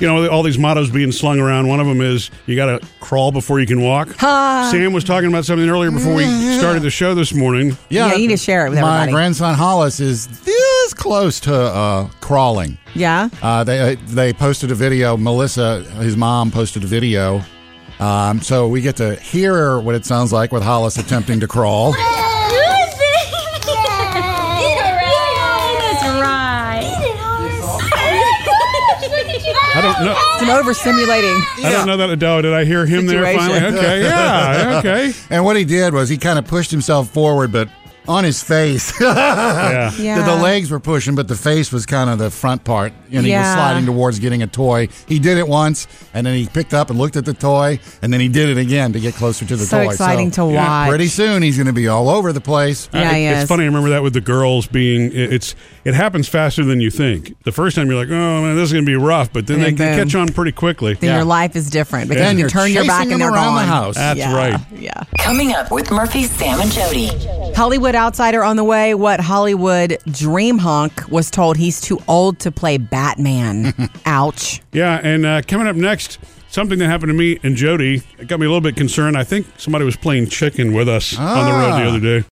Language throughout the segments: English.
you know, all these mottos being slung around. One of them is you got to crawl before you can walk. Sam was talking about something earlier before we started the show this morning. Yeah, you need to share it with My everybody. grandson Hollis is this close to uh, crawling. yeah. Uh, they they posted a video. Melissa, his mom, posted a video. Um, so we get to hear what it sounds like with Hollis attempting to crawl. don't know. It's an overstimulating. I don't know that Adele. Did I hear him there finally? Okay, yeah, okay. And what he did was he kind of pushed himself forward, but on his face. Yeah. Yeah. The, the legs were pushing, but the face was kind of the front part, and he was sliding towards getting a toy. He did it once, and then he picked up and looked at the toy, and then he did it again to get closer to the So toy. exciting to yeah, watch. Pretty soon, he's going to be all over the place. Uh, yeah, I- he it's funny. I remember that with the girls being. it- It's it happens faster than you think. The first time you're like, oh man, this is gonna be rough, but then And they, then boom. catch on pretty quickly. Then Yeah. your life is different because Then you you're turn your back and they're around the house. That's yeah. right. Yeah. Coming up with Murphy, Sam, and Jody. Hollywood outsider on the way. What Hollywood dream hunk was told he's too old to play Batman. Ouch. Yeah, and uh, coming up next, something that happened to me and Jody. It got me a little bit concerned. I think somebody was playing chicken with us on the road the Ah. other day.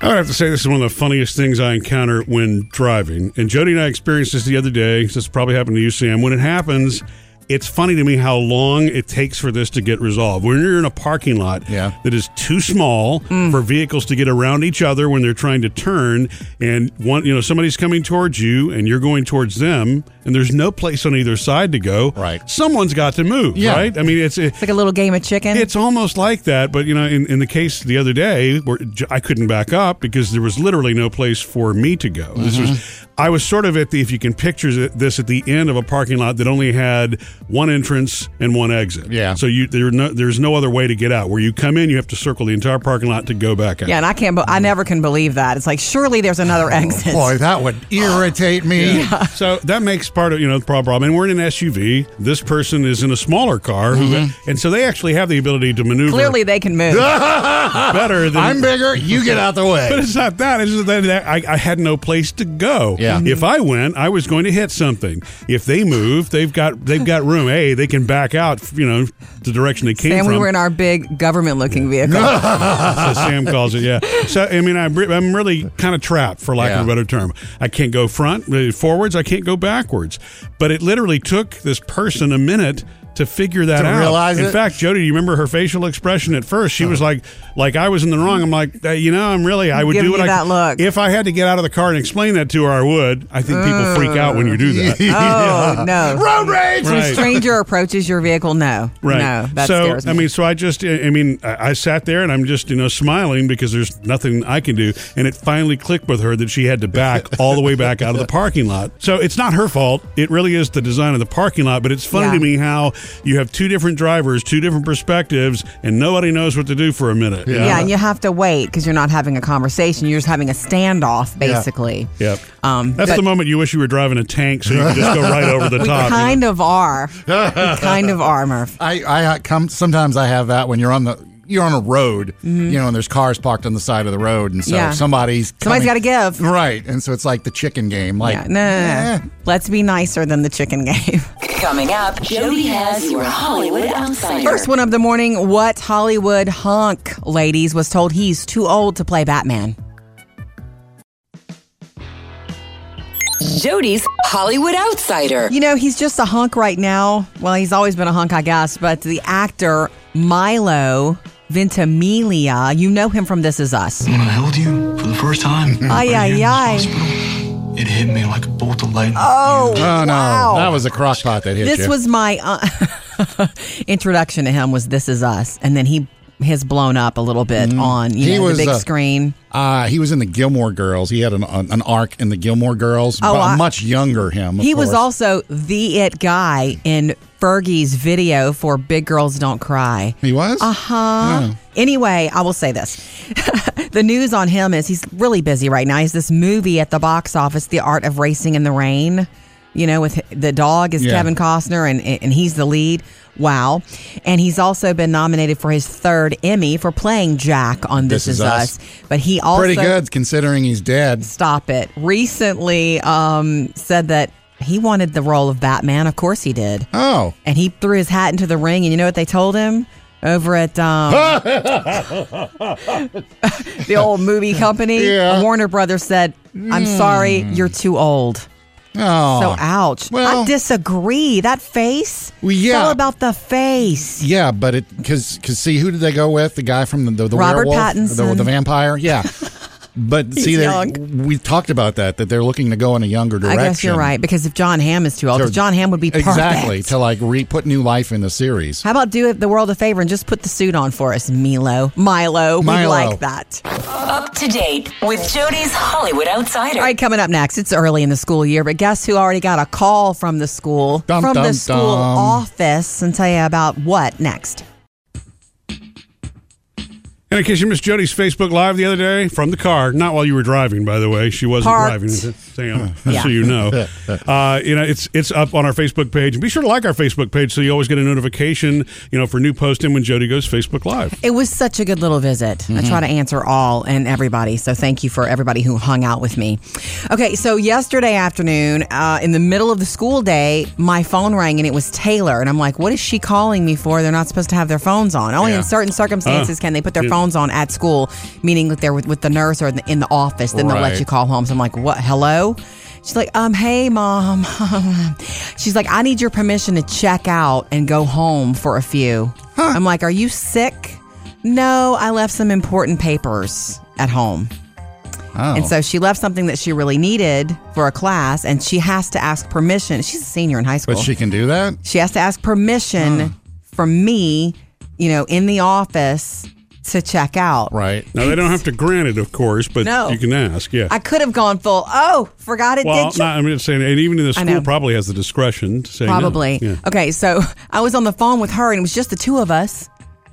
I would have to say this is one of the funniest things I encounter when driving. And Jody and I experienced this the other day. This probably happened to you, Sam. When it happens, it's funny to me how long it takes for this to get resolved. When you're in a parking lot Yeah. that is too small for vehicles to get around each other when they're trying to turn, and one, you know, somebody's coming towards you and you're going towards them, and there's no place on either side to go. Right. Someone's got to move. Yeah. Right. I mean, it's It's like a little game of chicken. it's almost like that, but you know, in, in the case the other day where j- I couldn't back up because there was literally no place for me to go. This was, Mm-hmm. I was sort of at the, if you can picture this, at the end of a parking lot that only had one entrance and one exit. Yeah. So you there no, there's no other way to get out. Where you come in, you have to circle the entire parking lot to go back out. yeah, and I can't. Be- I never can believe that. It's like surely there's another oh, exit. Boy, that would irritate me. So that makes part of you know the problem. And we're in an SUV. This person is in a smaller car, who, mm-hmm. and so they actually have the ability to maneuver Clearly they can move. better than I'm bigger. You get out the way. But it's not that. It's just that, that I, I had no place to go. Yeah. If I went, I was going to hit something. If they move, they've got they've got room. Hey, they can back out. You know, the direction they came and from. we were in our big government-looking vehicle. as Sam calls it. Yeah. So I mean, I'm, re- I'm really kind of trapped, for lack of a better term. I can't go front, uh, forwards. I can't go backwards. But it literally took this person a minute. To figure that To out. realize In it? fact, Jody, do you remember her facial expression at first? She was like, like I was in the wrong. I'm like, uh, you know, I'm really, I would Give do what I that look. If I had to get out of the car and explain that to her, I would. I think people freak out when you do that. Oh no! Road rage. When a stranger approaches your vehicle, no, Right. no, that so, scares me. I mean, so I just, I mean, I, I sat there and I'm just, you know, smiling because there's nothing I can do. And it finally clicked with her that she had to back all the way back out of the parking lot. So it's not her fault. It really is the design of the parking lot. But it's funny Yeah. to me how you have two different drivers, two different perspectives, and nobody knows what to do for a minute. you know? yeah, and you have to wait because you're not having a conversation. You're just having a standoff, basically. Yep. Um, That's but the moment you wish you were driving a tank so you could just go right over the we top. you know? kind of are. we kind of are, Murph. I, I come. Sometimes I have that when you're on the you're on a road, you know, and there's cars parked on the side of the road, and so Mm-hmm. Yeah. somebody's Somebody's got to give. right, and so it's like the chicken game. Like, Yeah, no, no, no, eh. Let's be nicer than the chicken game. Coming up, Jody has your Hollywood outsider. First one of the morning. What Hollywood hunk, ladies, was told he's too old to play Batman? Jody's Hollywood outsider. You know, he's just a hunk right now. Well, he's always been a hunk, I guess. But the actor Milo Ventimiglia, you know him from This Is Us. When I held you for the first time, Ay, right ay, here in this ay. it hit me like a bolt of lightning. Oh, Oh no, wow. that was a crockpot that hit this you. was my uh, introduction to him. Was This Is Us, and then he has blown up a little bit on you know was, the big uh, screen. uh, he was in the Gilmore Girls. He had an an, an arc in the Gilmore Girls. Oh, but I- much younger him. He was also the it guy in Fergie's video for Big Girls Don't Cry. He was. Uh huh. Anyway, I will say this. the news on him is he's really busy right now. He's this movie at the box office, The Art of Racing in the Rain. You know, with the dog is Yeah. Kevin Costner and and he's the lead. Wow. And he's also been nominated for his third Emmy for playing Jack on This, Is, Us. But he also Pretty good considering he's dead. stop it recently um, said that he wanted the role of Batman. Of course he did. Oh, And he threw his hat into the ring. And you know what they told him? Over at um, the old movie company, Yeah. Warner Brothers said, I'm sorry, you're too old. Oh. So, ouch. Well- I disagree. That face? Well, It's yeah. all about the face. Yeah, but it because because see who did they go with? The guy from the the, the Robert werewolf, the, the vampire. Yeah, but see, they young. we talked about that that they're looking to go in a younger direction. I direction. guess you're right. Because if John Hamm is too old, 'cause John Hamm would be perfect. exactly to like re put new life in the series. How about do it the world a favor and just put the suit on for us, Milo? Milo. We Milo. like that. Up to date with Jody's Hollywood Outsider. All right, coming up next. It's early in the school year, but guess who already got a call from the school, Dum, from dum, the school dum. office, and tell you about what next? And in case you missed Jody's Facebook Live the other day from the car, not while you were driving, by the way, she wasn't Parked. driving. Sam, just Yeah. so you know, uh, you know it's it's up on our Facebook page. And be sure to like our Facebook page so you always get a notification, you know, for new posting when Jody goes Facebook Live. It was such a good little visit. I try to answer all and everybody. So thank you for everybody who hung out with me. Okay, so yesterday afternoon, uh, in the middle of the school day, my phone rang and it was Taylor. And I'm like, what is she calling me for? They're not supposed to have their phones on. Only Yeah. in certain circumstances Uh, can they put their yeah. phones on at school, meaning that they're with, with the nurse or in the, in the office. Then they'll let you call home. So I'm like, what? Hello? She's like, um, hey, mom. She's like, I need your permission to check out and go home for a few. I'm like, are you sick? No, I left some important papers at home. Oh, And so she left something that she really needed for a class, and she has to ask permission. She's a senior in high school. but she can do that. She has to ask permission from me, you know, in the office to check out. Right. Now they don't have to grant it, of course, but No. you can ask. Yeah. I could have gone full, oh, forgot it, well, did you? not, I'm just saying, and even in the school probably has the discretion to say no. Probably. Yeah. Okay, so I was on the phone with her and it was just the two of us.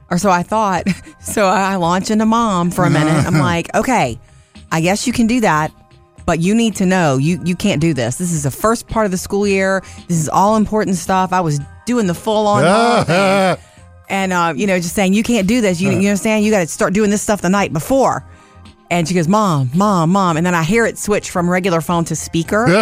Or so I thought. So I launch into mom for a uh-huh. minute. I'm like, okay, I guess you can do that, but you need to know you, you can't do this. This is the first part of the school year. This is all important stuff. I was doing the full on. and uh, you know, just saying you can't do this. You, you understand? You got to start doing this stuff the night before. And she goes, Mom, Mom, Mom. And then I hear it switch from regular phone to speaker.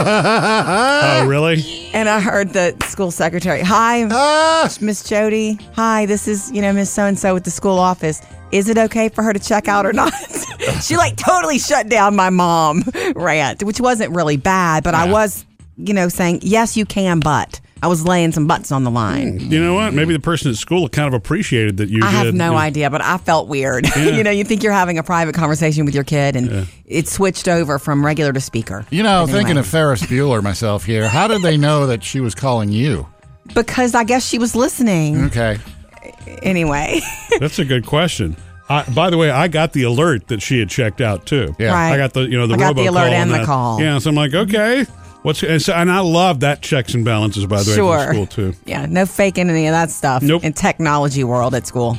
Oh, really? and I heard the school secretary, Hi, Ah! Miss Jody, hi, this is, you know, Miss So and so with the school office. Is it okay for her to check out or not? she like totally shut down my mom rant, which wasn't really bad, but I was, you know, saying, yes, you can, but I was laying some butts on the line. Hmm. You know what? Maybe the person at school kind of appreciated that you I did. have no you know. idea, but I felt weird. you know, you think you're having a private conversation with your kid and it switched over from regular to speaker. You know, But thinking of Ferris Bueller myself here. How did they know that she was calling you? because I guess she was listening. Okay. Anyway. That's a good question. I, by the way, I got the alert that she had checked out too. Yeah. Right. I got the you know the I got the robocall alert and the call. Yeah, so I'm like, okay, what's and, so, and I love that checks and balances by the way Sure. from school too. Yeah, no faking any of that stuff Nope. in technology world at school.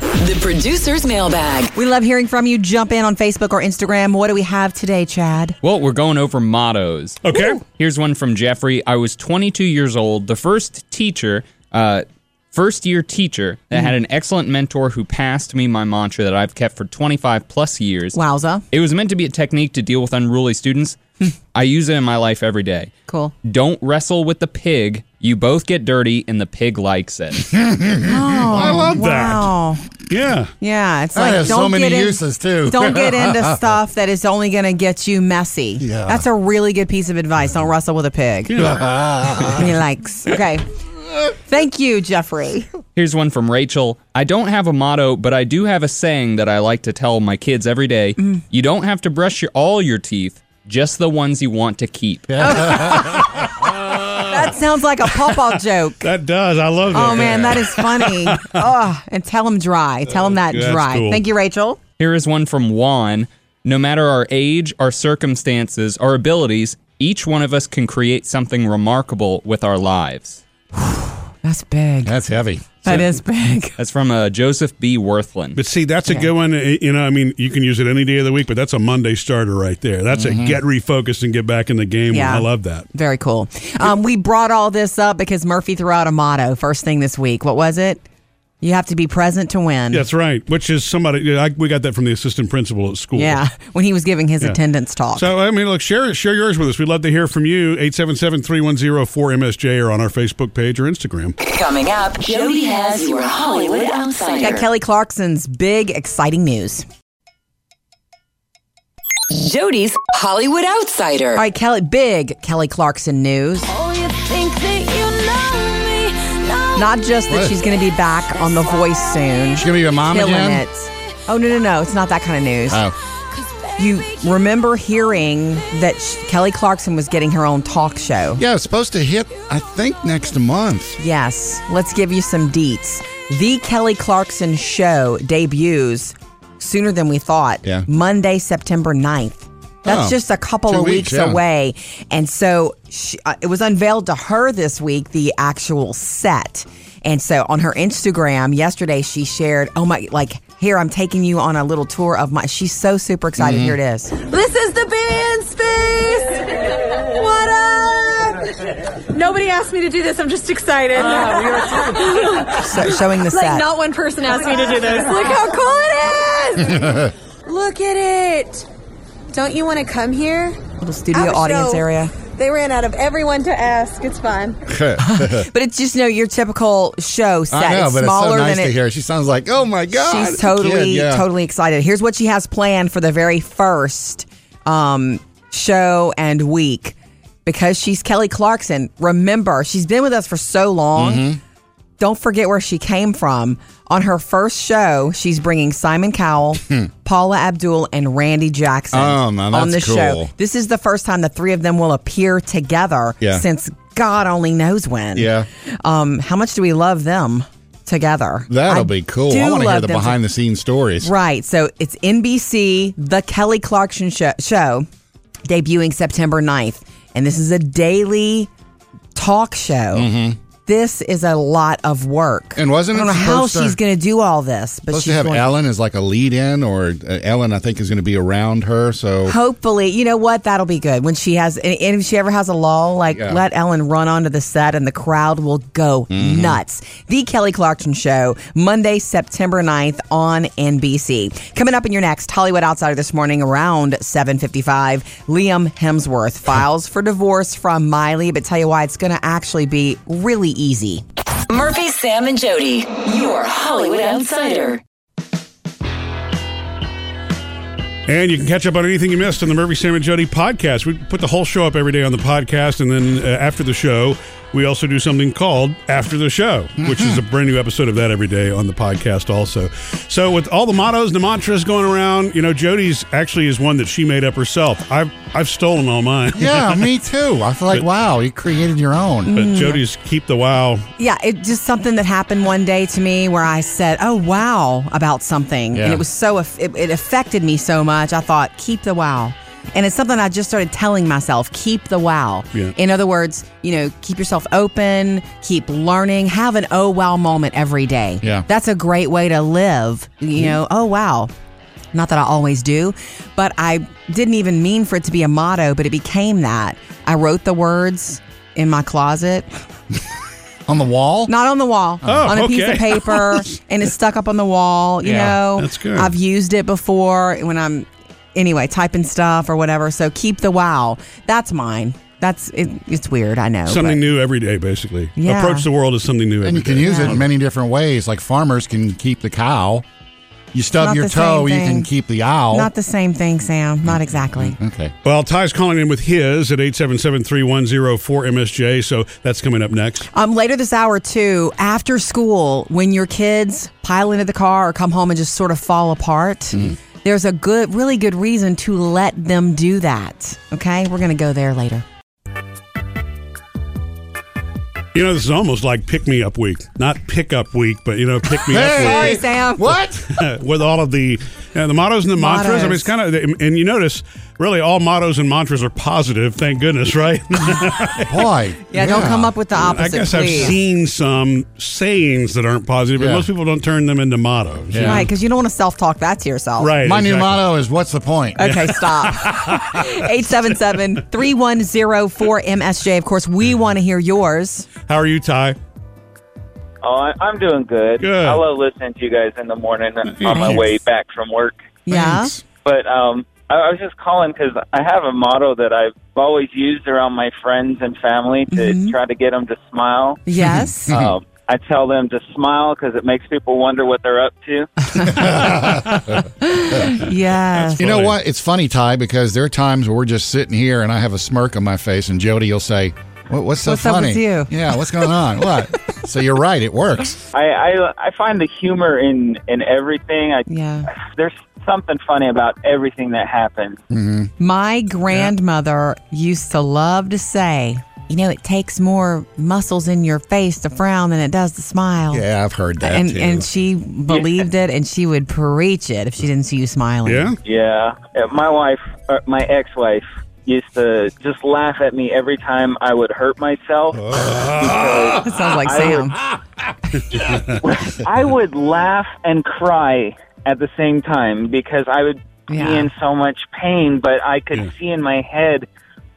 The producer's mailbag. We love hearing from you. Jump in on Facebook or Instagram. What do we have today, Chad? Well, we're going over mottos. Okay. Here's one from Jeffrey. I was 22 years old. The first teacher, uh, first year teacher that had mm-hmm. an excellent mentor who passed me my mantra that I've kept for 25 plus years. Wowza. It was meant to be a technique to deal with unruly students. Hmm. I use it in my life every day. Cool. Don't wrestle with the pig. You both get dirty, and the pig likes it. oh, I love that. Wow. that. Yeah. Yeah, it's That like has don't so many get in- uses, too. Don't get into stuff that is only going to get you messy. Yeah. That's a really good piece of advice. Don't wrestle with a pig. he likes. Okay. Thank you, Jeffrey. Here's one from Rachel. I don't have a motto, but I do have a saying that I like to tell my kids every day. Mm. You don't have to brush your, all your teeth, just the ones you want to keep. That sounds like a pawpaw joke. That does. I love that. Oh man, that is funny. oh, and tell them dry. Tell them that That's dry. cool. Thank you, Rachel. Here is one from Juan. No matter our age, our circumstances, our abilities, each one of us can create something remarkable with our lives. That's big. That's heavy. That is big. That's from uh, Joseph B. Wirthlin. But see, that's a good one. eh, You know, I mean, you can use it any day of the week, but that's a Monday starter right there. That's a get refocused and get back in the game. Yeah. I love that. Very cool. Um, we brought all this up because Murphy threw out a motto first thing this week. What was it? You have to be present to win. That's right. Which is somebody. I, we got that from the assistant principal at school. Yeah, when he was giving his Yeah. attendance talk. So I mean, look, share share yours with us. We'd love to hear from you. 877-310-4MSJ or on our Facebook page or Instagram. Coming up, Jody has your Hollywood Outsider. Got Kelly Clarkson's big, exciting news. Jody's Hollywood Outsider. All right, Kelly, big Kelly Clarkson news. Not just that What? she's going to be back on The Voice soon. She's gonna be a mom killing again? it. Oh no, no, no! It's not that kind of news. Oh, You remember hearing that sh- Kelly Clarkson was getting her own talk show? yeah, it's supposed to hit. I think next month. Yes. Let's give you some deets. The Kelly Clarkson Show debuts sooner than we thought. Yeah. Monday, September 9th. That's Oh, just a couple of weeks, weeks, yeah. away. And so she, uh, it was unveiled to her this week, the actual set. And so on her Instagram yesterday, she shared, oh my, like, here, I'm taking you on a little tour of my. She's so super excited. Mm-hmm. Here it is. This is the band space. What up? Nobody asked me to do this. I'm just excited. So, showing the like set. not one person asked me to do this. Look how cool it is. Look at it. Don't you want to come here? little studio audience show. area. They ran out of everyone to ask. It's fun. But it's just, you know, your typical show set. I know, it's but it's smaller so nice than to it. hear. She sounds like, oh my god, She's it's a kid, totally, yeah. totally excited. Here's what she has planned for the very first um, show and week. Because she's Kelly Clarkson. Remember, she's been with us for so long. Mm-hmm. Don't forget where she came from. On her first show, she's bringing Simon Cowell, Paula Abdul, and Randy Jackson Oh, man, on the that's show. cool. This is the first time the three of them will appear together Yeah. since God only knows when. Yeah. Um, how much do we love them together? That'll I be cool. do I want to hear love the them to- behind the scenes stories. Right. So it's NBC, The Kelly Clarkson Show, show debuting September 9th. And this is a daily talk show. This is a lot of work. And wasn't I don't it know how to- she's going to do all this, but Supposed she's to have going Ellen as like a lead in, or uh, Ellen, I think, is going to be around her. So Hopefully, you know what? That'll be good when she has, and and if she ever has a lull, like Yeah. let Ellen run onto the set and the crowd will go Mm-hmm. nuts. The Kelly Clarkson Show, Monday, September 9th on NBC. Coming up in your next Hollywood Outsider this morning around 755, Liam Hemsworth files for divorce from Miley, but tell you why, it's going to actually be really easy. Murphy, Sam, and Jody, your Hollywood Outsider. And you can catch up on anything you missed on the Murphy, Sam, and Jody podcast. We put the whole show up every day on the podcast, and then uh, after the show, we also do something called After the Show, which is a mm-hmm. brand new episode of that every day on the podcast also. So with all the mottos and the mantras going around, you know, Jody's actually is one that she made up herself. I've I've stolen all mine. yeah, me too. I feel like, wow, you created your own. But mm. Jody's keep the wow. Yeah, it just something that happened one day to me where I said, "Oh wow" about something, Yeah. and it was so it, it affected me so much. I thought, "Keep the wow," and it's something I just started telling myself: "Keep the wow." Yeah. In other words, you know, keep yourself open, keep learning, have an "Oh wow" moment every day. Yeah. that's a great way to live. You know, "Oh wow." Not that I always do, but I didn't even mean for it to be a motto, but it became that. I wrote the words in my closet On the wall? not on the wall, Oh, on a piece of paper, and it's stuck up on the wall. You Yeah, know, that's good. I've used it before when I'm anyway typing stuff or whatever. So keep the wow. That's mine. That's it, it's weird. I know Something but- new every day, basically. Yeah. Approach the world as something new every And you can day. use it in many different ways. Like farmers can keep the cow. You stub Not your toe, you can keep the owl. Not the same thing, Sam. Not exactly. okay. Well, Ty's calling in with his at 877-310-4MSJ, so that's coming up next. Um, later this hour too, after school, when your kids pile into the car or come home and just sort of fall apart, Mm-hmm. There's a good, really good reason to let them do that. Okay, we're gonna go there later. You know, this is almost like pick-me-up week. Not pick-up week, but, you know, pick-me-up Hey! week. Sorry, Sam. What? with all of the uh, the mottos and the mantras. I mean, it's kind of, and you notice, really, all mottos and mantras are positive. Thank goodness, right? Boy. Yeah, don't come up with the opposite. I guess please. I've seen some sayings that aren't positive, but Yeah. most people don't turn them into mottos. Yeah. Right, because you don't want to self talk that to yourself. Right. My new exactly. motto is what's the point? Okay, stop. 877 310 4MSJ. Of course, we want to hear yours. How are you, Ty? Oh, I, I'm doing good. Good. I love listening to you guys in the morning on my way back from work. Yeah. Thanks. But um, I, I was just calling because I have a motto that I've always used around my friends and family to Mm-hmm. try to get them to smile. Yes. um, I tell them to smile because it makes people wonder what they're up to. yes. You know what? It's funny, Ty, because there are times where we're just sitting here and I have a smirk on my face, and Jody will say, what, "What's so What's up funny?" with you? Yeah, what's going on? what? So you're right. It works. I, I I find the humor in in everything. I, Yeah. There's something funny about everything that happens. My grandmother used to love to say, you know, it takes more muscles in your face to frown than it does to smile. Yeah, I've heard that And too. and she believed it and she would preach it if she didn't see you smiling. Yeah. Yeah, Uh, my wife, uh, my ex-wife, used to just laugh at me every time I would hurt myself. That sounds like I Sam. I would laugh and cry at the same time because I would Yeah. be in so much pain, but I could see in my head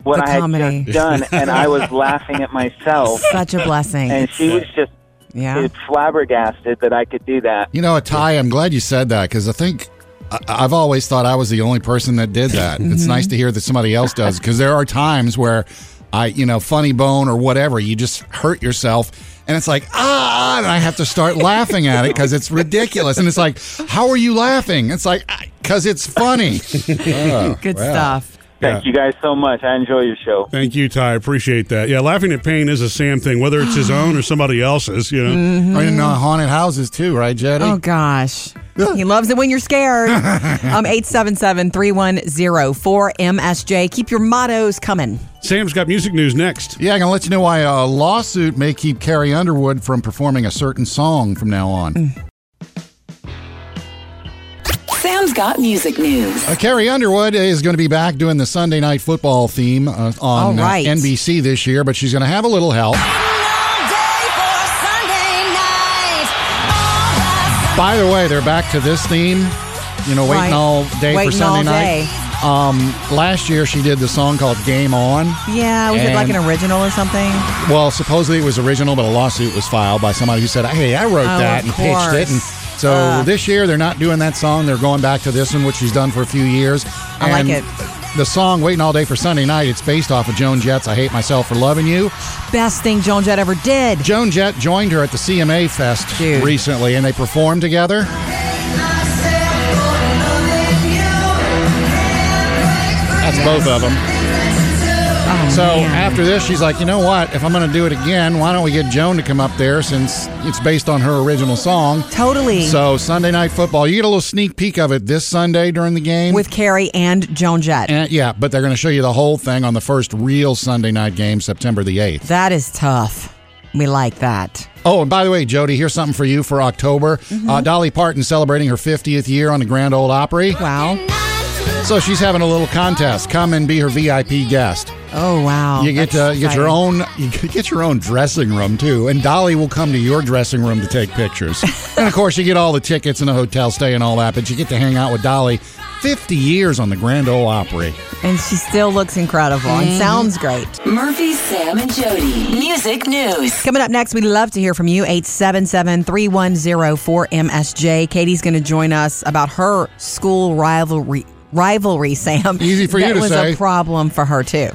what The I had just done, and I was laughing at myself. Such a blessing. And she was just yeah. flabbergasted that I could do that. You know, Ty, I'm glad you said that because I think I, I've always thought I was the only person that did that. Mm-hmm. It's nice to hear that somebody else does because there are times where I, you know, funny bone or whatever, you just hurt yourself. And it's like, ah, and I have to start laughing at it because it's ridiculous. And it's like, how are you laughing? It's like, because it's funny. Oh, Good well. stuff. Thank you guys so much. I enjoy your show. Thank you, Ty. Appreciate that. Yeah, laughing at pain is a Sam thing, whether it's his own or somebody else's. You know. Mm-hmm. Or in uh, haunted houses too, right, Jody? Oh gosh. He loves it when you're scared. Um 877-310-4MSJ. Keep your mottos coming. Sam's got music news next. Yeah, I'm going to let you know why a lawsuit may keep Carrie Underwood from performing a certain song from now on. Sam's got music news. Uh, Carrie Underwood is going to be back doing the Sunday night football theme uh, on All right. uh, NBC this year, but she's going to have a little help. By the way, they're back to this theme. You know, waiting Right. all day Waiting for Sunday all night. Um, last year she did the song called "Game On." Yeah, was it like an original or something? Well, supposedly it was original, but a lawsuit was filed by somebody who said, "Hey, I wrote Oh, that of and pitched it." And course. So Ugh. this year they're not doing that song; they're going back to this one, which she's done for a few years. I like it. The song "Waiting All Day for Sunday Night" it's based off of Joan Jett's "I Hate Myself for Loving You." Best thing Joan Jett ever did. Joan Jett joined her at the CMA Fest Dude. recently, and they performed together. That's both of them. So Oh, man. after this, she's like, you know what? If I'm going to do it again, why don't we get Joan to come up there since it's based on her original song? Totally. So Sunday night football, you get a little sneak peek of it this Sunday during the game. with Carrie and Joan Jett. and, yeah, but they're going to show you the whole thing on the first real Sunday night game, September the 8th. that is tough. We like that. Oh, and by the way, Jody, here's something for you for October. Mm-hmm. Uh, Dolly Parton celebrating her 50th year on the Grand Ole Opry. Wow. So she's having a little contest. Come and be her VIP guest. Oh wow. You get That's to get your own you get your own dressing room too, and Dolly will come to your dressing room to take pictures. and of course, you get all the tickets and the hotel stay and all that, but you get to hang out with Dolly. 50 years on the Grand Ole Opry. And she still looks incredible Mm-hmm. and sounds great. Murphy, Sam, and Jody. Music news. Coming up next, we'd love to hear from you. 877-310-4MSJ. Katie's going to join us about her school rivalry. Rivalry, Sam. Easy for you to was a problem for her too.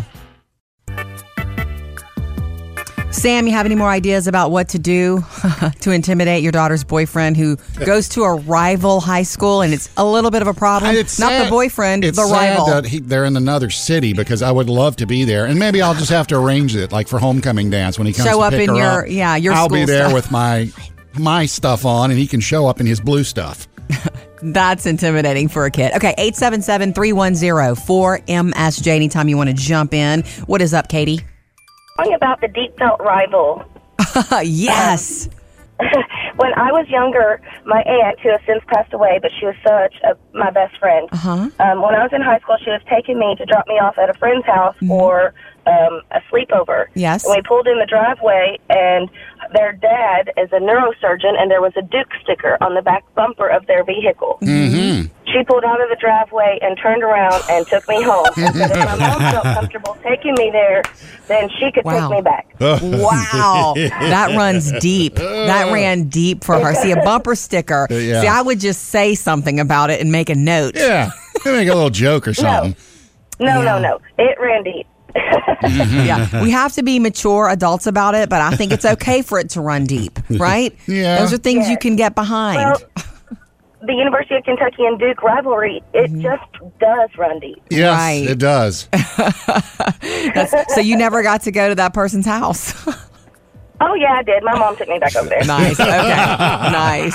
Sam, you have any more ideas about what to do to intimidate your daughter's boyfriend who goes to a rival high school and it's a little bit of a problem? It's Not sad- the boyfriend, it's the sad rival. that he, they're in another city because I would love to be there, and maybe I'll just have to arrange it, like for homecoming dance when he comes Show to up in your- up. yeah, your I'll be there stuff. with my my stuff on, and he can show up in his blue stuff. That's intimidating for a kid. Okay, 877 310 4MSJ. Anytime you want to jump in. What is up, Katie? Talking about the deep felt rival. Yes. when I was younger, my aunt, who has since passed away, but she was such a, my best friend. Uh huh. Um, when I was in high school, she was taking me to drop me off at a friend's house Mm-hmm. for um, a sleepover. Yes. And we pulled in the driveway, and their dad is a neurosurgeon, and there was a Duke sticker on the back bumper of their vehicle. Mm-hmm. She pulled out of the driveway and turned around and took me home. And said if my mom felt comfortable taking me there, then she could Wow. take me back. Wow, that runs deep. That ran deep for her. See, a bumper sticker. Yeah. See, I would just say something about it and make a note. Yeah. Make a little joke or something. No, Yeah. no, no. It ran deep. Yeah, we have to be mature adults about it, but I think it's okay for it to run deep, right? Yeah. those are things you can get behind. Well, the University of Kentucky and Duke rivalry, it mm-hmm. just does run deep. Yes, Right. it does. So you never got to go to that person's house. Oh, yeah, I did. My mom took me back over there. nice. Okay. nice.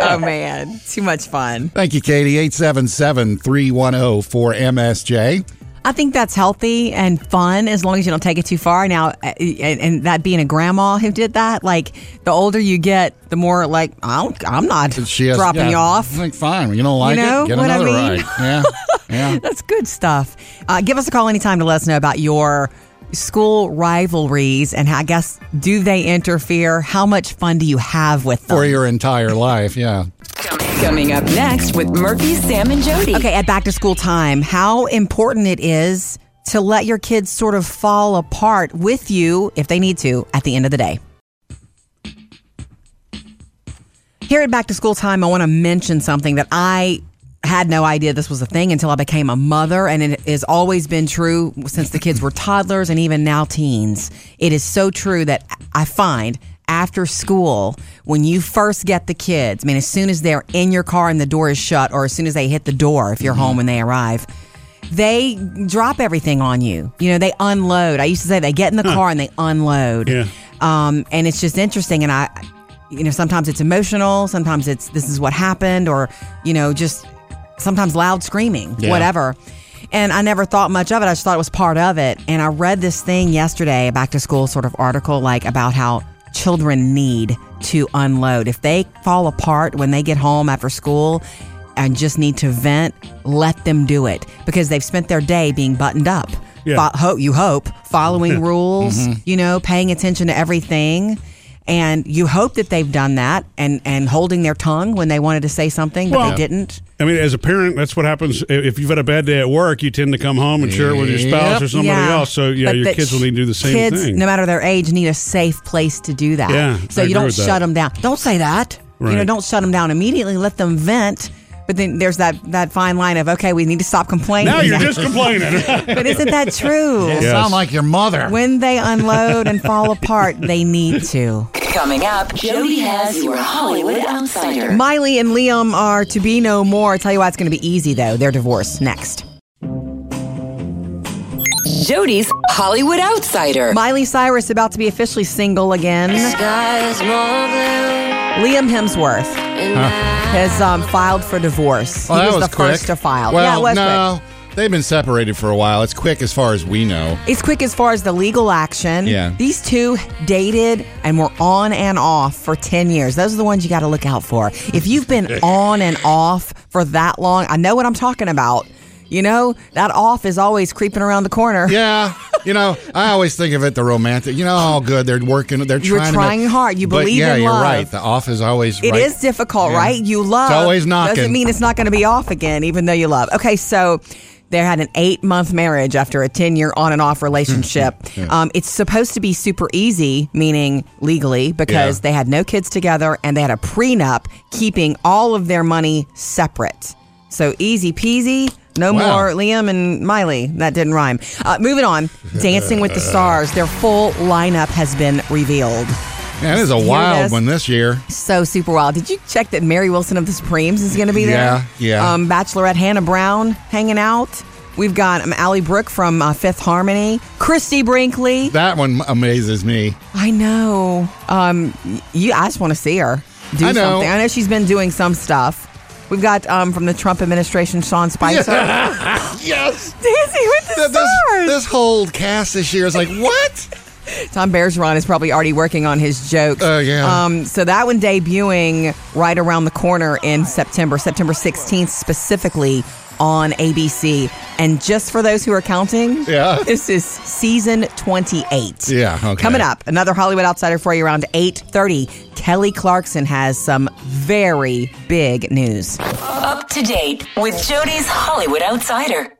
Oh man, too much fun. Thank you, Katie. 877 310 4MSJ. I think that's healthy and fun as long as you don't take it too far. Now, uh, and, and that being a grandma who did that, like the older you get, the more like I don't, I'm not She has, dropping yeah, you off. Like, fine. You don't like know it? Get what I another mean? ride. Yeah. Yeah. That's good stuff. Uh, give us a call anytime to let us know about your school rivalries and I guess do they interfere? How much fun do you have with them? For your entire life. Yeah. Coming up next with Murphy, Sam, and Jody. Okay, at back to school time, how important it is to let your kids sort of fall apart with you if they need to at the end of the day. Here at back to school time, I want to mention something that I had no idea this was a thing until I became a mother, and it has always been true since the kids were toddlers and even now teens. It is so true that I find after school, when you first get the kids, I mean, as soon as they're in your car and the door is shut, or as soon as they hit the door, if you're home when they arrive, they drop everything on you. You know, they unload. I used to say they get in the car and they unload. Yeah. Um, and it's just interesting. And I, you know, sometimes it's emotional. Sometimes it's this is what happened, or you know, just sometimes loud screaming, Yeah. whatever. And I never thought much of it. I just thought it was part of it. And I read this thing yesterday, a back to school sort of article, like about how children need to unload. If they fall apart when they get home after school and just need to vent, let them do it because they've spent their day being buttoned up. Yeah. Fo- hope you hope following mm-hmm. rules, you know, paying attention to everything. And you hope that they've done that and, and holding their tongue when they wanted to say something, but Well- they didn't. I mean, as a parent, that's what happens. If you've had a bad day at work, you tend to come home and share it with your spouse or somebody Yeah. else. So, yeah, But your kids will need to do the same kids, thing. no matter their age, need a safe place to do that. Yeah, So I you agree don't with that. shut them down. Don't say that. You know, don't shut them down immediately. Let them vent. But then there's that that fine line of okay, we need to stop complaining. now you're just complaining. but isn't that true? You Yes. sound like your mother. When they unload and fall apart, they need to. Coming up, Jody has your Hollywood Outsider. Miley and Liam are to be no more. I tell you why it's going to be easy though. Their divorce next. Jody's Hollywood Outsider. Miley Cyrus about to be officially single again. Liam Hemsworth has um, filed for divorce. Oh, he that was, was the quick. first to file. Well, yeah, it was no, they've been separated for a while. It's quick as far as we know. quick. It's quick as far as the legal action. Yeah. These two dated and were on and off for 10 years. Those are the ones you got to look out for. If you've been on and off for that long, I know what I'm talking about. You know, that off is always creeping around the corner. Yeah, you know, I always think of it the romantic. You know, all good, they're working, they're You're trying. trying to, hard. You believe yeah, in you're right. The off is always. It is right. difficult, Yeah. right? You love. It's always knocking. Doesn't mean it's not going to be off again, even though you love. Okay, so they had an eight month marriage after a 10 year on and off relationship. um, it's supposed to be super easy, meaning legally, because Yeah. they had no kids together and they had a prenup keeping all of their money separate. So easy peasy. No Wow. more Liam and Miley. That didn't rhyme. Uh, moving on. Dancing with the Stars. Their full lineup has been revealed. Man, it is a wild one this year. So super wild. Did you check that Mary Wilson of the Supremes is going to be there? Yeah, yeah. Um, Bachelorette Hannah Brown hanging out. We've got um, Ally Brooke from uh, Fifth Harmony. Christie Brinkley. That one amazes me. I know. Um, you, I just want to see her do I know. something. I know she's been doing some stuff. We've got um, from the Trump administration, Sean Spicer. Yes. Dancing with the Th- This, Stars. this whole cast this year is like, what? Tom Bergeron is probably already working on his jokes. Oh, yeah. Um, so that one debuting right around the corner in September, September 16th specifically on ABC. And just for those who are counting, Yeah. this is season 28. Yeah, okay. Coming up, another Hollywood Outsider for you around 8.30. Kelly Clarkson has some very big news. Up to date with Jody's Hollywood Outsider.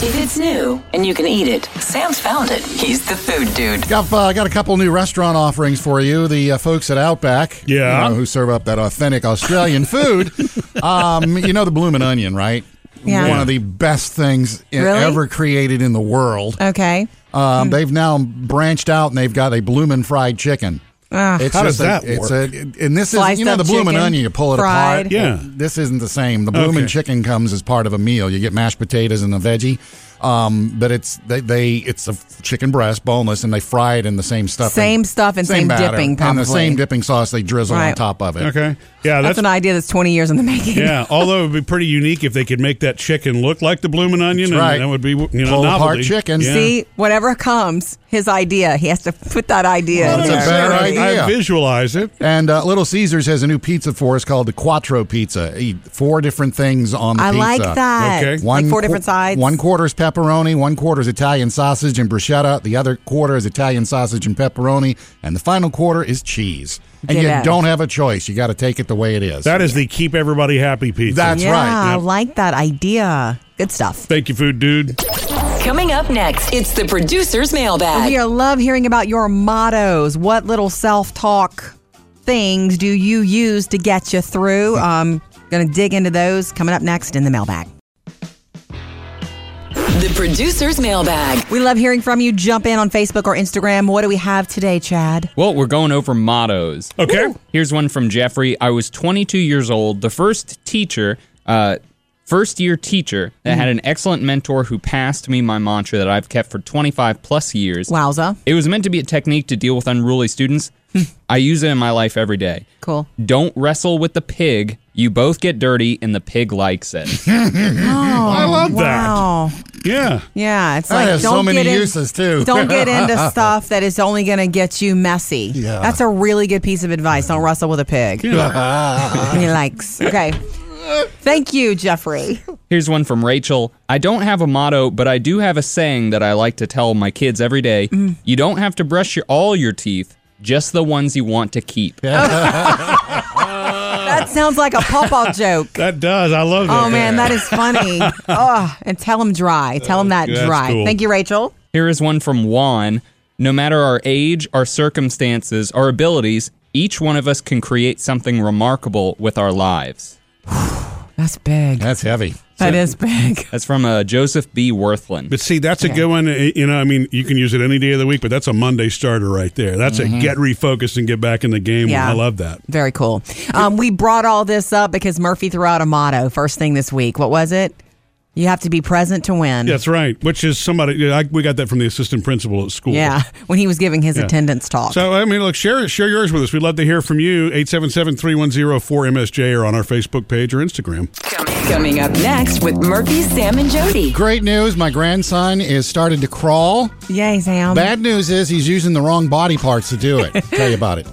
If it's new and you can eat it, Sam's found it. He's the food dude. Got, uh, got a couple new restaurant offerings for you. The uh, folks at Outback, Yeah. you know, who serve up that authentic Australian food. um, you know the bloomin' onion, right? Yeah. One of the best things i- Really? ever created in the world. Okay. Um, They've now branched out and they've got a bloomin' fried chicken. It's How just does a- that it's work? A, and this is you know the bloomin' chicken, onion. You pull it fried. apart. Yeah. This isn't the same. The bloomin' Okay. chicken comes as part of a meal. You get mashed potatoes and a veggie. Um, but it's they, they it's a chicken breast, boneless, and they fry it in the same stuff. Same stuff and same batter, dipping, and the same dipping sauce they drizzle on top of it. Okay. Yeah, That's, that's, an idea that's 20 years in the making. yeah. Although it would be pretty unique if they could make that chicken look like the bloomin' onion, That's and right. that would be you know Pull apart novelty. chicken. Yeah. See, whatever comes, his idea, he has to put that idea Well, in that's a there. better I- idea. I visualize it. And uh, Little Caesars has a new pizza for us called the Quattro Pizza. Eat four different things on the I pizza. like that. Okay. Like four qu- different sides. One quarter's is pepperoni, one quarter is Italian sausage and bruschetta, the other quarter is Italian sausage and pepperoni, and the final quarter is cheese. And Get you out. don't have a choice. You got to take it the way it is. That is the keep everybody happy pizza. That's yeah, right. I Yep. like that idea. Good stuff. Thank you, food dude. Coming up next, it's the producer's mailbag. We love hearing about your mottos. What little self talk things do you use to get you through? Um, gonna dig into those coming up next in the mailbag. The producer's mailbag. We love hearing from you. Jump in on Facebook or Instagram. What do we have today, Chad? Well, we're going over mottos. Okay. Here's one from Jeffrey. I was 22 years old. The first teacher, uh, first year teacher that had mm. an excellent mentor who passed me my mantra that I've kept for 25 plus years. Wowza. It was meant to be a technique to deal with unruly students. Hmm. I use it in my life every day. Cool. Don't wrestle with the pig. You both get dirty, and the pig likes it. I love oh, Wow. that. Yeah. Yeah, it's That like has don't so many get in- uses, too. don't get into stuff that is only going to get you messy. Yeah. That's a really good piece of advice. Don't wrestle with a pig. he likes. Okay. Thank you, Jeffrey. Here's one from Rachel. I don't have a motto, but I do have a saying that I like to tell my kids every day. Mm. You don't have to brush your, all your teeth, just the ones you want to keep. That sounds like a pop-up joke. That does. I love that. Oh man, that is funny. Oh, and tell them dry. Tell them that That's dry. cool. Thank you, Rachel. Here is one from Juan. No matter our age, our circumstances, our abilities, each one of us can create something remarkable with our lives. That's big. That's heavy. That is big. That's from uh, Joseph B. Wirthlin. But see, that's a good one. eh, You know, I mean, you can use it any day of the week, but that's a Monday starter right there. That's a get refocused and get back in the game. Yeah. I love that. Very cool. Um, we brought all this up because Murphy threw out a motto first thing this week. What was it? You have to be present to win. That's right. Which is somebody, I, we got that from the assistant principal at school. Yeah, when he was giving his Yeah. attendance talk. So, I mean, look, share share yours with us. We'd love to hear from you. 877 310 4MSJ or on our Facebook page or Instagram. Coming up next with Murphy, Sam, and Jody. Great news. My grandson is starting to crawl. Yay, Sam. Bad news is he's using the wrong body parts to do it. Tell you about it.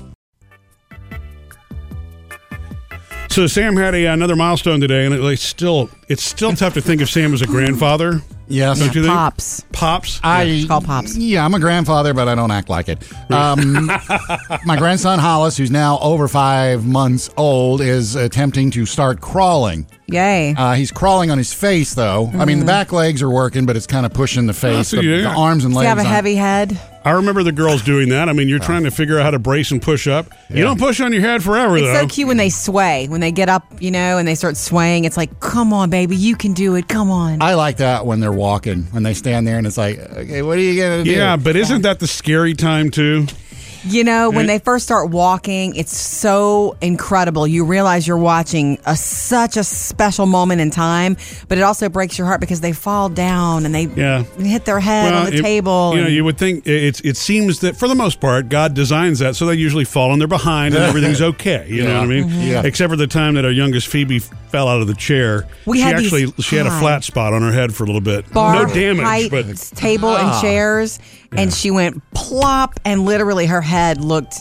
So Sam had a, another milestone today, and it, like, still it's still tough to think of Sam as a grandfather. Yes. Don't you think? Pops. Pops. I, It's called Pops. Yeah, I'm a grandfather, but I don't act like it. Um, my grandson Hollis, who's now over five months old, is attempting to start crawling. Yay. Uh, he's crawling on his face, though. I mean, the back legs are working, but it's kind of pushing the face. so the, yeah. the arms and Does legs. he have a aren't- heavy head? I remember the girls doing that. I mean, you're trying to figure out how to brace and push up. You don't push on your head forever, though. It's though. so cute when they sway, when they get up, you know, and they start swaying. It's like, come on, baby, you can do it. Come on. I like that when they're walking, when they stand there and it's like, okay, what are you going to do? Yeah, but isn't that the scary time too? You know, when they first start walking, it's so incredible. You realize you're watching a such a special moment in time, but it also breaks your heart because they fall down and they Yeah. hit their head on the it- table. You know, you would think it's. It seems that for the most part, God designs that so they usually fall and they're behind and everything's okay. You know what I mean? Mm-hmm. Yeah. Except for the time that our youngest Phoebe fell out of the chair. We she had these actually she had a high flat spot on her head for a little bit. bar no damage, height but table and chairs, and she went plop, and literally her head looked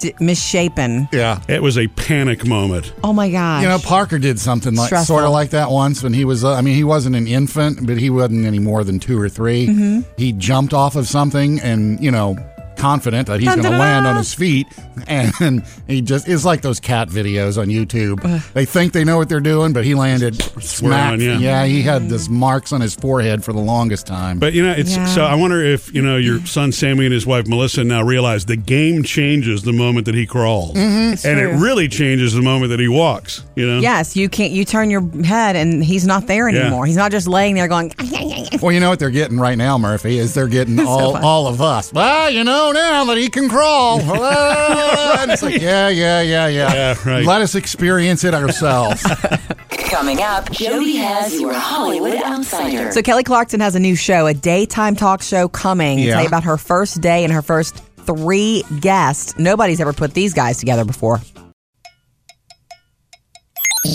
d- misshapen. Yeah. It was a panic moment. Oh my gosh. You know, Parker did something like Stressful. sort of like that once when he was. Uh, I mean, he wasn't an infant, but he wasn't any more than two or 3 Mm-hmm. He jumped off of something, and you know, confident that he's going to land on his feet, and he just is like those cat videos on YouTube. they think they know what they're doing, but he landed smack. on, yeah. he had this marks on his forehead for the longest time. But you know, it's Yeah. so I wonder if you know your son Sammy and his wife Melissa now realize the game changes the moment that he crawls, mm-hmm. and it true. really changes the moment that he walks. You know, Yes, you can't. You turn your head, and he's not there Yeah. anymore. He's not just laying there going. Well, you know what they're getting right now, Murphy, is they're getting all, funny. all of us. Well, you know now that he can crawl. And it's like, yeah, yeah, yeah, yeah. Yeah, right. Let us experience it ourselves. Coming up, Jody has your Hollywood Outsider. So Kelly Clarkson has a new show, a daytime talk show coming. Yeah. Tell you about her first day and her first three guests. Nobody's ever put these guys together before.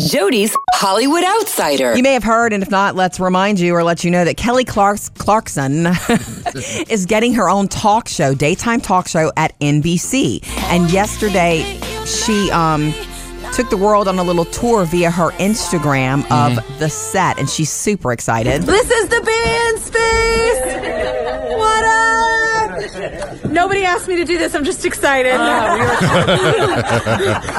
Jody's Hollywood Outsider. You may have heard, and if not, let's remind you or let you know that Kelly Clarks- Clarkson is getting her own talk show, daytime talk show at NBC. And yesterday, she um, took the world on a little tour via her Instagram of the set, and she's super excited. This is the band Nobody asked me to do this. I'm just ah, excited.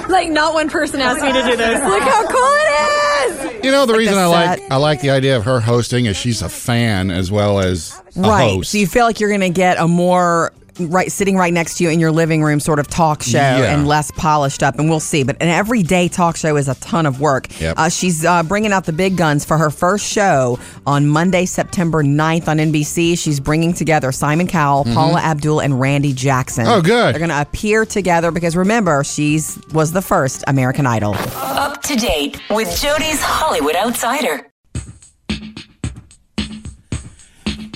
like not one person asked me to do this. Look how cool it is. You know, the reason I like. I like the idea of her hosting is she's a fan as well as a right. host. So you feel like you're going to get a more right sitting right next to you in your living room sort of talk show Yeah. and less polished up and we'll see but an everyday talk show is a ton of work Yep. uh, she's uh, bringing out the big guns for her first show on monday september 9th on nbc she's bringing together simon cowell paula abdul and randy jackson Mm-hmm. Oh, good. they're going to appear together because remember she's was the first american idol Up to date with Jody's Hollywood Outsider.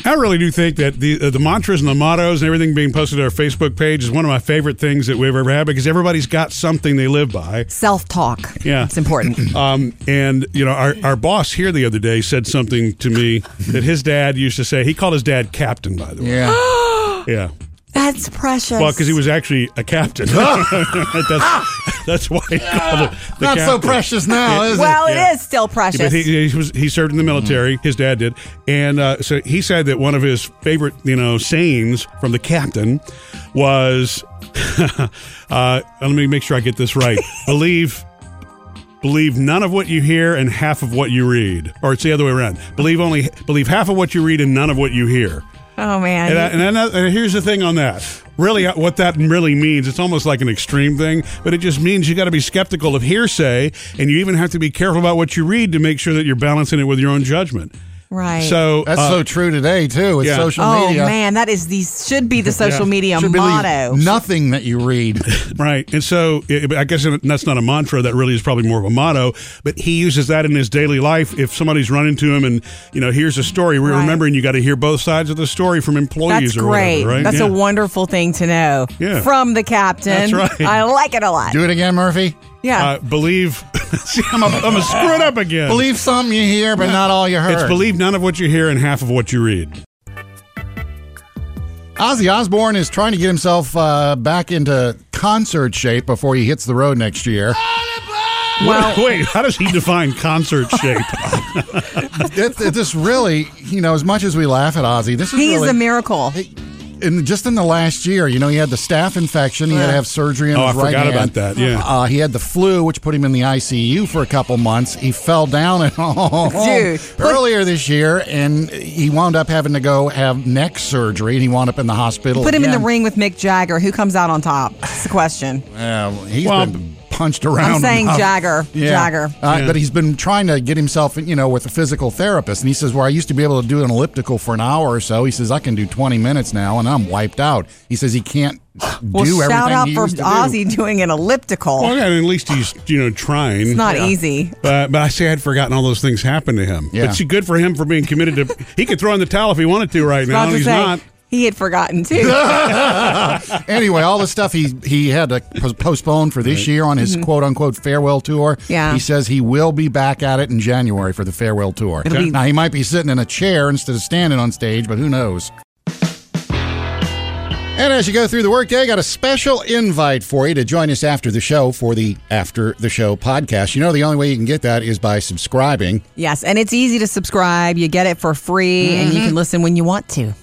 I really do think that the uh, the mantras and the mottos and everything being posted to our Facebook page is one of my favorite things that we've ever had because everybody's got something they live by. self-talk Yeah. it's important Um, and you know, our, our boss here the other day said something to me that his dad used to say. He called his dad captain, by the way. yeah. Yeah. That's precious Well, because he was actually a captain. that's, that's why he called it the Not so precious now, is well it? it Yeah. is still precious But he, he was he served in the military. His dad did, and uh, so he said that one of his favorite, you know, sayings from the captain was, uh, "Let me make sure I get this right. Believe." Believe none of what you hear and half of what you read, or it's the other way around. Believe only believe half of what you read and none of what you hear. Oh man And, I, and, I, and here's the thing on that. Really, uh, what that really means, it's almost like an extreme thing, but it just means you got to be skeptical of hearsay, and you even have to be careful about what you read to make sure that you're balancing it with your own judgment. Right So That's uh, so true today too with yeah. social Oh media. Oh man, that is the should be the social Yeah. media Should motto. nothing that you read. right, and so it, I guess that's not a mantra. That really is probably more of a motto. But he uses that in his daily life. If somebody's running to him and you know, here's a story, we're Right. remembering you got to hear both sides of the story from employees That's or great. whatever. Right? That's Yeah. a wonderful thing to know Yeah. from the captain. That's right. I like it a lot. Do it again, Murphy. Yeah. Uh, believe. See, I'm a, I'm a screw it up again. Believe something you hear, but not all you heard. It's believe none of what you hear and half of what you read. Ozzy Osbourne is trying to get himself uh, back into concert shape before he hits the road next year. Well, wait, how does he define concert shape? it, it, this really, you know, as much as we laugh at Ozzy, this is he is really, a miracle. In just in the last year, you know, he had the staph infection. He had to have surgery on Oh, his I right forgot hand. about that, yeah. uh, he had the flu, which put him in the ICU for a couple months. He fell down at home Dude, earlier this year, and he wound up having to go have neck surgery, and he wound up in the hospital. Put him in the ring with Mick Jagger. Who comes out on top? That's the question. Yeah, well, he's Well, been punched around. I'm saying enough. Jagger. Yeah. Jagger. Uh, Yeah. But he's been trying to get himself, you know, with a physical therapist. And he says, where I used to be able to do an elliptical for an hour or so, he says, I can do 20 minutes now and I'm wiped out. He says he can't Well, do everything shout out he for used to do. Ozzy doing an elliptical. well, yeah, at least he's you know trying. it's not Yeah. easy. But, but I say I'd forgotten all those things happened to him. Yeah. But see, good for him for being committed to. He could throw in the towel if he wanted to right now. About He's say, not. He had forgotten too. Anyway, all the stuff he he had to postpone for this year on his quote unquote farewell tour. Mm-hmm. Yeah. He says he will be back at it in January for the farewell tour. It'll be- now, he might be sitting in a chair instead of standing on stage, but who knows? And as you go through the workday, I got a special invite for you to join us after the show for the After the Show podcast. You know, the only way you can get that is by subscribing. Yes, and it's easy to subscribe. You get it for free, and you can listen when you want to.